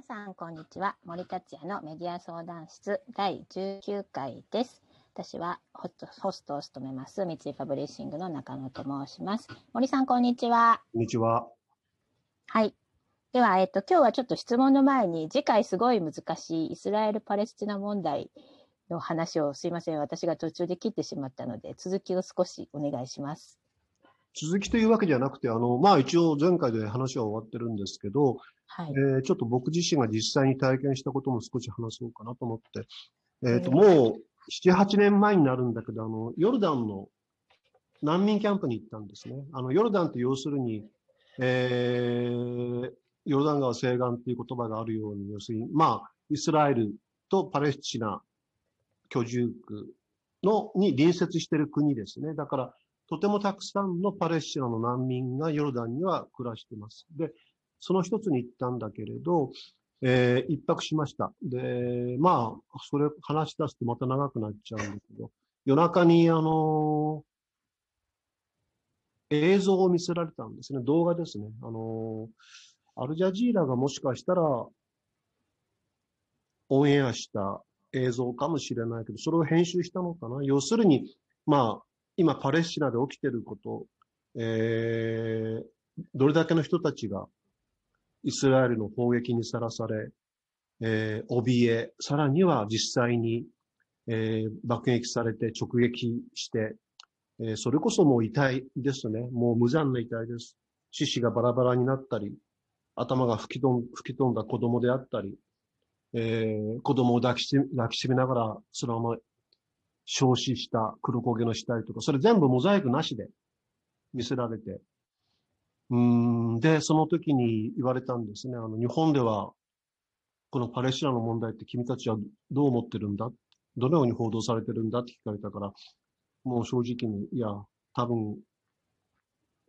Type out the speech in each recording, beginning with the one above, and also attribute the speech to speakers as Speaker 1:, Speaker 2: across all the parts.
Speaker 1: 皆さん、こんにちは。森達也のメディア相談室第19回です。私はホストホストを務めます、三井パブリッシングの中野と申します。森さん、こんにちは。
Speaker 2: こんにちは。
Speaker 1: はい。では、えっと、今日はちょっと質問の前に、次回すごい難しいイスラエル・パレスチナ問題の話をすいません。私が途中で切ってしまったので、続きを少しお願いします。
Speaker 2: 続きというわけじゃなくて、あの、まあ一応前回で話は終わってるんですけど、
Speaker 1: はい。
Speaker 2: えーちょっと僕自身が実際に体験したことも少し話そうかなと思って、えっ、と、
Speaker 1: うん
Speaker 2: もう7、8年前になるんだけど、あの、ヨルダンの難民キャンプに行ったんですね。あの、ヨルダンって要するに、えーヨルダン川西岸っていう言葉があるように、要するに、まあ、イスラエルとパレスチナ居住区の、に隣接している国ですね。だから、とてもたくさんのパレスチナの難民がヨルダンには暮らしています。で、その一つに行ったんだけれど、えー一泊しました。で、まあ、それ話し出すとまた長くなっちゃうんだけど、夜中にあの映像を見せられたんですね。動画ですね。あのアルジャジーラがもしかしたら、オンエアした映像かもしれないけど、それを編集したのかな？要するに、まあ、今パレスチナで起きてること、えー、どれだけの人たちがイスラエルの砲撃にさらされ、えー、怯え、さらには実際に、えー、爆撃されて直撃して、えー、それこそもう遺体ですね。もう無残な遺体です。獅子がバラバラになったり、頭が吹き飛ん吹き飛んだ子供であったり、えー、子供を抱きし抱きしめながら、そのまま焼死した黒焦げの死体とか、それ全部モザイクなしで見せられて、うん、で、その時に言われたんですね。あの、日本では、このパレスチナの問題って君たちはどう思ってるんだ？どのように報道されてるんだ？って聞かれたから、もう正直に、いや、多分、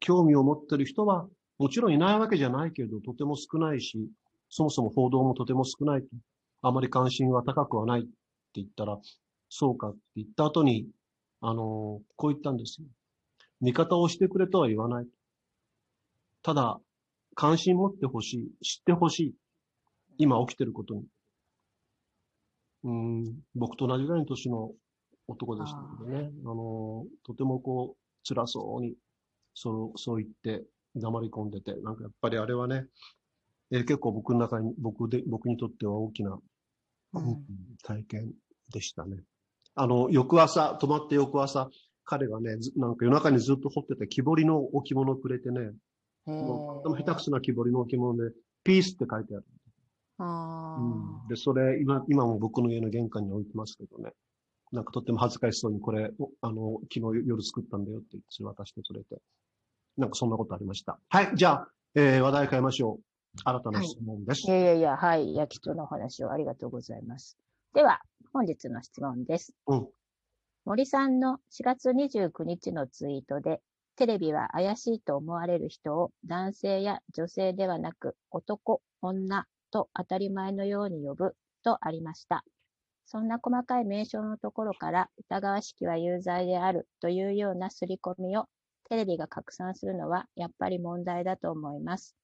Speaker 2: 興味を持ってる人は、もちろんいないわけじゃないけど、とても少ないし、そもそも報道もとても少ないと。あまり関心は高くはないって言ったら、そうかって言った後に、あの、こう言ったんですよ。味方をしてくれとは言わない。ただ、関心持ってほしい。知ってほしい。今起きてることに。うん、僕と同じぐらいの年の男でしたけどね。あの、とてもこう、辛そうに、そう、そう言って黙り込んでて、なんかやっぱりあれはね、えー結構僕の中に、僕で、僕にとっては大きな、
Speaker 1: うん
Speaker 2: 体験でしたね。あの、翌朝、泊まって翌朝、彼がね、ずなんか夜中にずっと掘ってて木彫りの置物くれてね、
Speaker 1: へ
Speaker 2: もう下手くそな木彫りの置物で、ピースって書いてある。
Speaker 1: あ
Speaker 2: うん、で、それ、今、今も僕の家の玄関に置いてますけどね。なんかとっても恥ずかしそうに、これ、おあの、昨日夜作ったんだよって言って渡してくれて。なんかそんなことありました。はい、じゃあ、えー、話題変えましょう。新たな質問です。
Speaker 1: いやいやいや、はい。いや、貴重なお話をありがとうございます。では、本日の質問です。
Speaker 2: うん
Speaker 1: 森さんの4月29日のツイートで、テレビは怪しいと思われる人を男性や女性ではなく、男、女と当たり前のように呼ぶとありました。そんな細かい名称のところから、疑わしきは有罪であるというような刷り込みをテレビが拡散するのはやっぱり問題だと思います。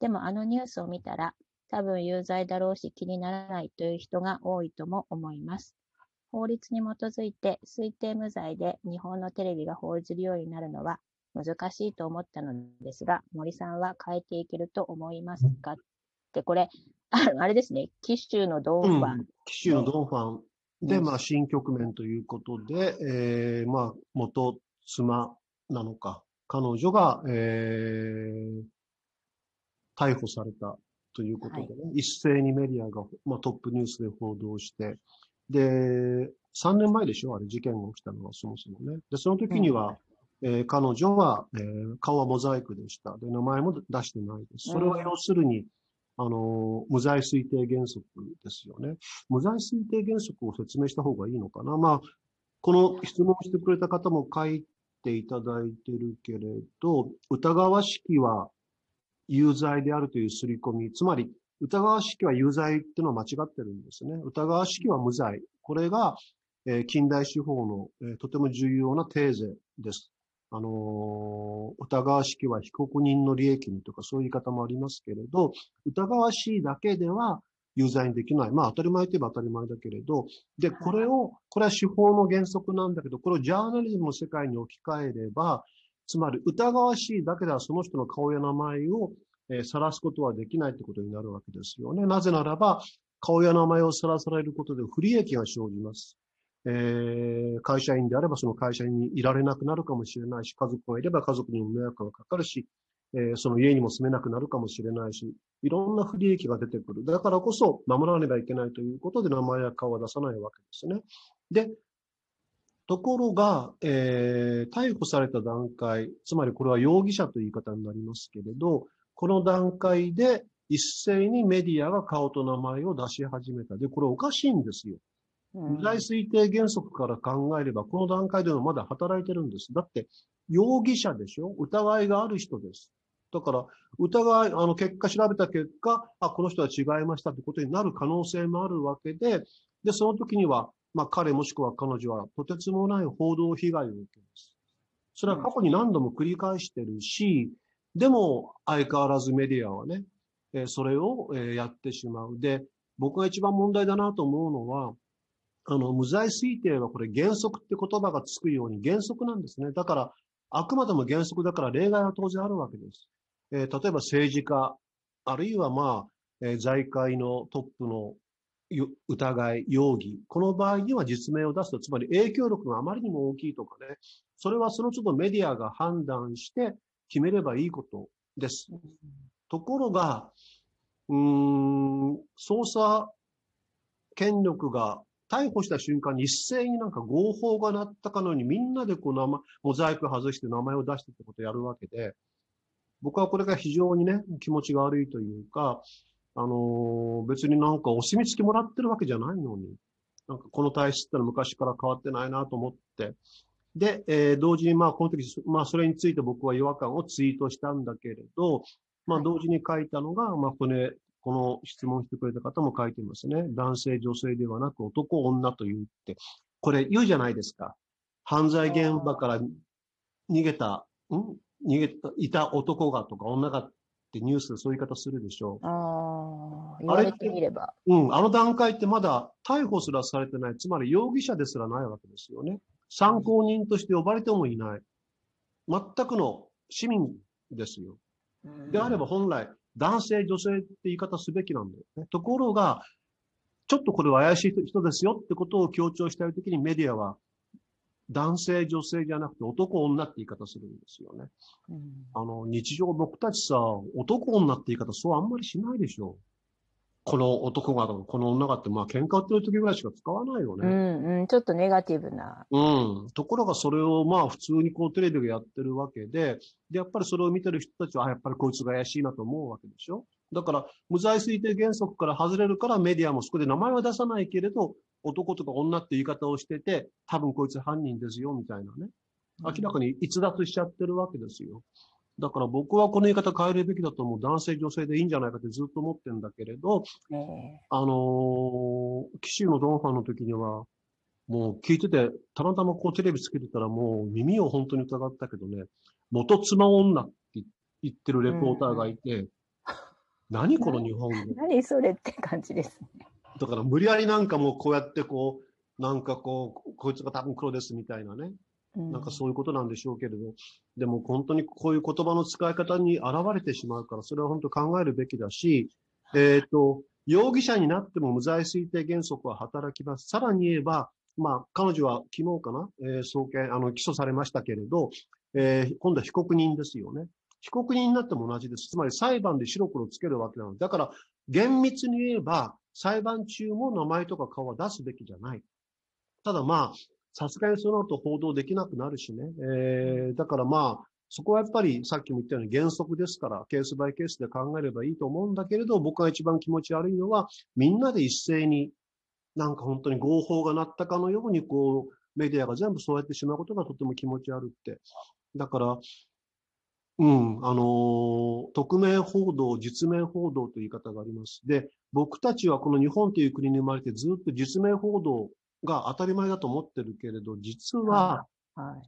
Speaker 1: でもあのニュースを見たら、多分有罪だろうし気にならないという人が多いとも思います。法律に基づいて推定無罪で日本のテレビが報じるようになるのは難しいと思ったのですが、森さんは変えていけると思いますか？って、これ、ああれですね、紀州のドンファン。
Speaker 2: 紀州のドンファンで、
Speaker 1: うん
Speaker 2: まあ、新局面ということで、えー、まあ、元妻なのか、彼女が、えー、逮捕されたということでね、一斉にメディアが、まあ、トップニュースで報道して、で、3年前でしょあれ、事件が起きたのはそもそもね。で、その時には、えー彼女は、えー顔はモザイクでした。で、名前も出してないです。それは要するに、あのー無罪推定原則ですよね。無罪推定原則を説明した方がいいのかな。まあ、この質問してくれた方も書いていただいてるけれど、疑わしきは有罪であるという刷り込み、つまり、疑わしきは有罪っていうのは間違ってるんですね。疑わしきは無罪。これが、えー近代司法の、えーとても重要なテーゼです。あのー疑わしきは被告人の利益にとかそういう言い方もありますけれど、疑わしいだけでは有罪にできない。まあ当たり前といえば当たり前だけれど、で、これを、これは司法の原則なんだけど、これをジャーナリズムの世界に置き換えれば、つまり疑わしいだけではその人の顔や名前をえー、晒すことはできないってことになるわけですよね。なぜならば、顔や名前を晒されることで不利益が生じます。えー、会社員であればその会社員にいられなくなるかもしれないし、家族がいれば家族にも迷惑がかかるし、えー、その家にも住めなくなるかもしれないし、いろんな不利益が出てくる。だからこそ守らねばいけないということで名前や顔は出さないわけですね。で、ところが、えー、逮捕された段階、つまりこれは容疑者という言い方になりますけれど、この段階で一斉にメディアが顔と名前を出し始めた。で、これおかしいんですよ。無罪推定原則から考えれば、この段階でもまだ働いてるんです。だって、容疑者でしょ？疑いがある人です。だから、疑い、あの、結果調べた結果、あ、この人は違いましたってことになる可能性もあるわけで、で、その時には、まあ、彼もしくは彼女はとてつもない報道被害を受けます。それは過去に何度も繰り返してるし、でも、相変わらずメディアはね、えそれを、えやってしまう。で、僕が一番問題だなと思うのは、あの、無罪推定はこれ原則って言葉がつくように原則なんですね。だから、あくまでも原則だから例外は当然あるわけです。えー、例えば政治家、あるいはまあ、えー、財界のトップの疑い、容疑、この場合には実名を出すと、つまり影響力があまりにも大きいとかね、それはその都度メディアが判断して、決めればいいことです。ところが、うん、捜査権力が逮捕した瞬間に一斉になんか合法がなったかのようにみんなでこう名前、モザイク外して名前を出してってことをやるわけで、僕はこれが非常にね、気持ちが悪いというか、あのー、別になんかお墨付きもらってるわけじゃないのに、なんかこの体質ってのは昔から変わってないなと思って、で、えー、同時に、まあ、この時、まあ、それについて僕は違和感をツイートしたんだけれど、まあ、同時に書いたのが、まあ、これ、この質問してくれた方も書いてますね。男性、女性ではなく男、女と言って、これ言うじゃないですか。犯罪現場から逃げた、ん？逃げた、いた男がとか女がってニュースでそういう言い方するでしょう。
Speaker 1: ああ、言われてみれば。
Speaker 2: うん、あの段階ってまだ逮捕すらされてない、つまり容疑者ですらないわけですよね。参考人として呼ばれてもいない。全くの市民ですよ。であれば本来、男性、女性って言い方すべきなんだよね。ところが、ちょっとこれは怪しい人ですよってことを強調したいときにメディアは、男性、女性じゃなくて男、女って言い方するんですよね。あの、日常僕たちさ、男、女って言い方そうあんまりしないでしょ。この男が、この女がって、まあ喧嘩売ってる時ぐらいしか使わないよね。
Speaker 1: うんうん、ちょっとネガティブな。
Speaker 2: うん。ところがそれをまあ普通にこうテレビでやってるわけで、で、やっぱりそれを見てる人たちは、あ、やっぱりこいつが怪しいなと思うわけでしょだから、無罪推定原則から外れるからメディアもそこで名前は出さないけれど、男とか女って言い方をしてて、多分こいつ犯人ですよ、みたいなね。明らかに逸脱しちゃってるわけですよ。だから僕はこの言い方変えるべきだと思う。男性、女性でいいんじゃないかってずっと思ってるんだけれど、あのー、騎士のドンファンの時には、もう聞いてて、たまたまこうテレビつけてたらもう耳を本当に疑ったけどね、元妻女って言ってるレポーターがいて、うん、何この日本語
Speaker 1: 何それって感じですね。
Speaker 2: だから無理やりなんかもうこうやってこう、なんかこう、こいつが多分黒ですみたいなね。なんかそういうことなんでしょうけれど、でも本当にこういう言葉の使い方に現れてしまうから、それは本当考えるべきだし、えっ、ー、と、容疑者になっても無罪推定原則は働きます。さらに言えば、まあ、彼女は昨日かな、えー、送検、あの、起訴されましたけれど、えー、今度は被告人ですよね。被告人になっても同じです。つまり裁判で白黒つけるわけなので、だから、厳密に言えば、裁判中も名前とか顔は出すべきじゃない。ただまあ、さすがにその後報道できなくなるしね。えー、だからまあ、そこはやっぱりさっきも言ったように原則ですから、ケースバイケースで考えればいいと思うんだけれど、僕が一番気持ち悪いのは、みんなで一斉になんか本当に合法が鳴ったかのように、こう、メディアが全部そうやってしまうことがとても気持ち悪くて。だから、うん、あのー、匿名報道、実名報道という言い方があります。で、僕たちはこの日本という国に生まれてずっと実名報道が当たり前だと思ってるけれど、実は、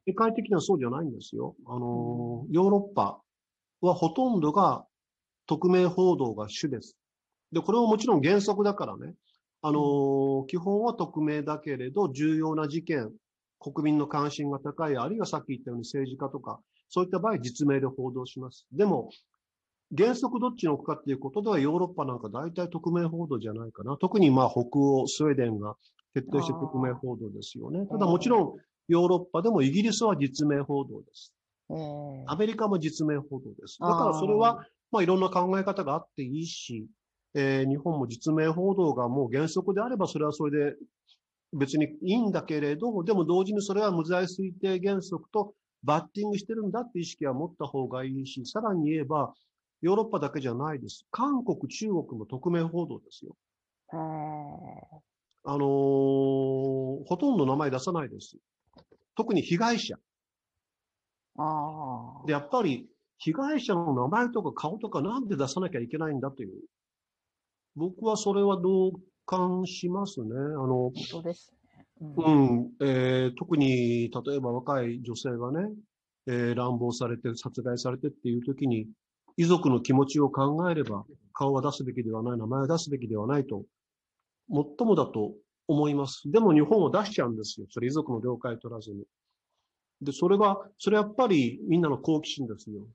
Speaker 2: 世界的にはそうじゃないんですよ。あの、ヨーロッパはほとんどが匿名報道が主です。で、これももちろん原則だからね、あのー基本は匿名だけれど、重要な事件、国民の関心が高い、あるいはさっき言ったように政治家とか、そういった場合、実名で報道します。でも、原則どっちに置くかっていうことでは、ヨーロッパなんか大体匿名報道じゃないかな。特にまあ北欧、スウェーデンが徹底して匿名報道ですよね。ただもちろん、ヨーロッパでもイギリスは実名報道です。
Speaker 1: ええ
Speaker 2: アメリカも実名報道です。だからそれは、まあいろんな考え方があっていいし、えー日本も実名報道がもう原則であればそれはそれで別にいいんだけれど、でも同時にそれは無罪推定原則とバッティングしてるんだって意識は持った方がいいし、さらに言えば、ヨーロッパだけじゃないです。韓国、中国も匿名報道ですよ。
Speaker 1: ええ
Speaker 2: あのーほとんど名前出さないです。特に被害者。
Speaker 1: ああ。
Speaker 2: で、やっぱり、被害者の名前とか顔とかなんで出さなきゃいけないんだという。僕はそれは同感しますね。あの、
Speaker 1: 本当ですね。うん、
Speaker 2: えー特に、例えば若い女性がね、えー乱暴されて殺害されてっていう時に、遺族の気持ちを考えれば、顔は出すべきではない、名前を出すべきではないと、最もだと思います。でも日本を出しちゃうんですよ。それ遺族の了解取らずに。で、それは、それやっぱりみんなの好奇心ですよ。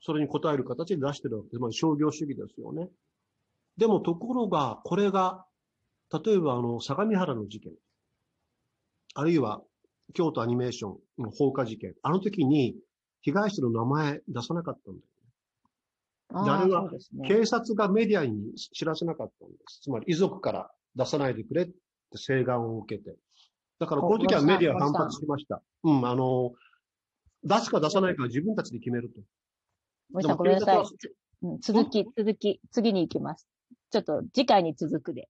Speaker 2: それに応える形で出してるわけです。まあ、商業主義ですよね。でもところが、これが、例えばあの、相模原の事件。あるいは、京都アニメーションの放火事件。あの時に、被害者の名前出さなかったんだよ。
Speaker 1: あ
Speaker 2: であれは。警察がメディアに知らせなかったんです。つまり遺族から出さないでくれって請願を受けて。だからこの時はメディアは反発しました。うん、あの、出すか出さないかは自分たちで決めると。
Speaker 1: 森さん、ごめんなさい続き、続き、次に行きます。ちょっと次回に続くで。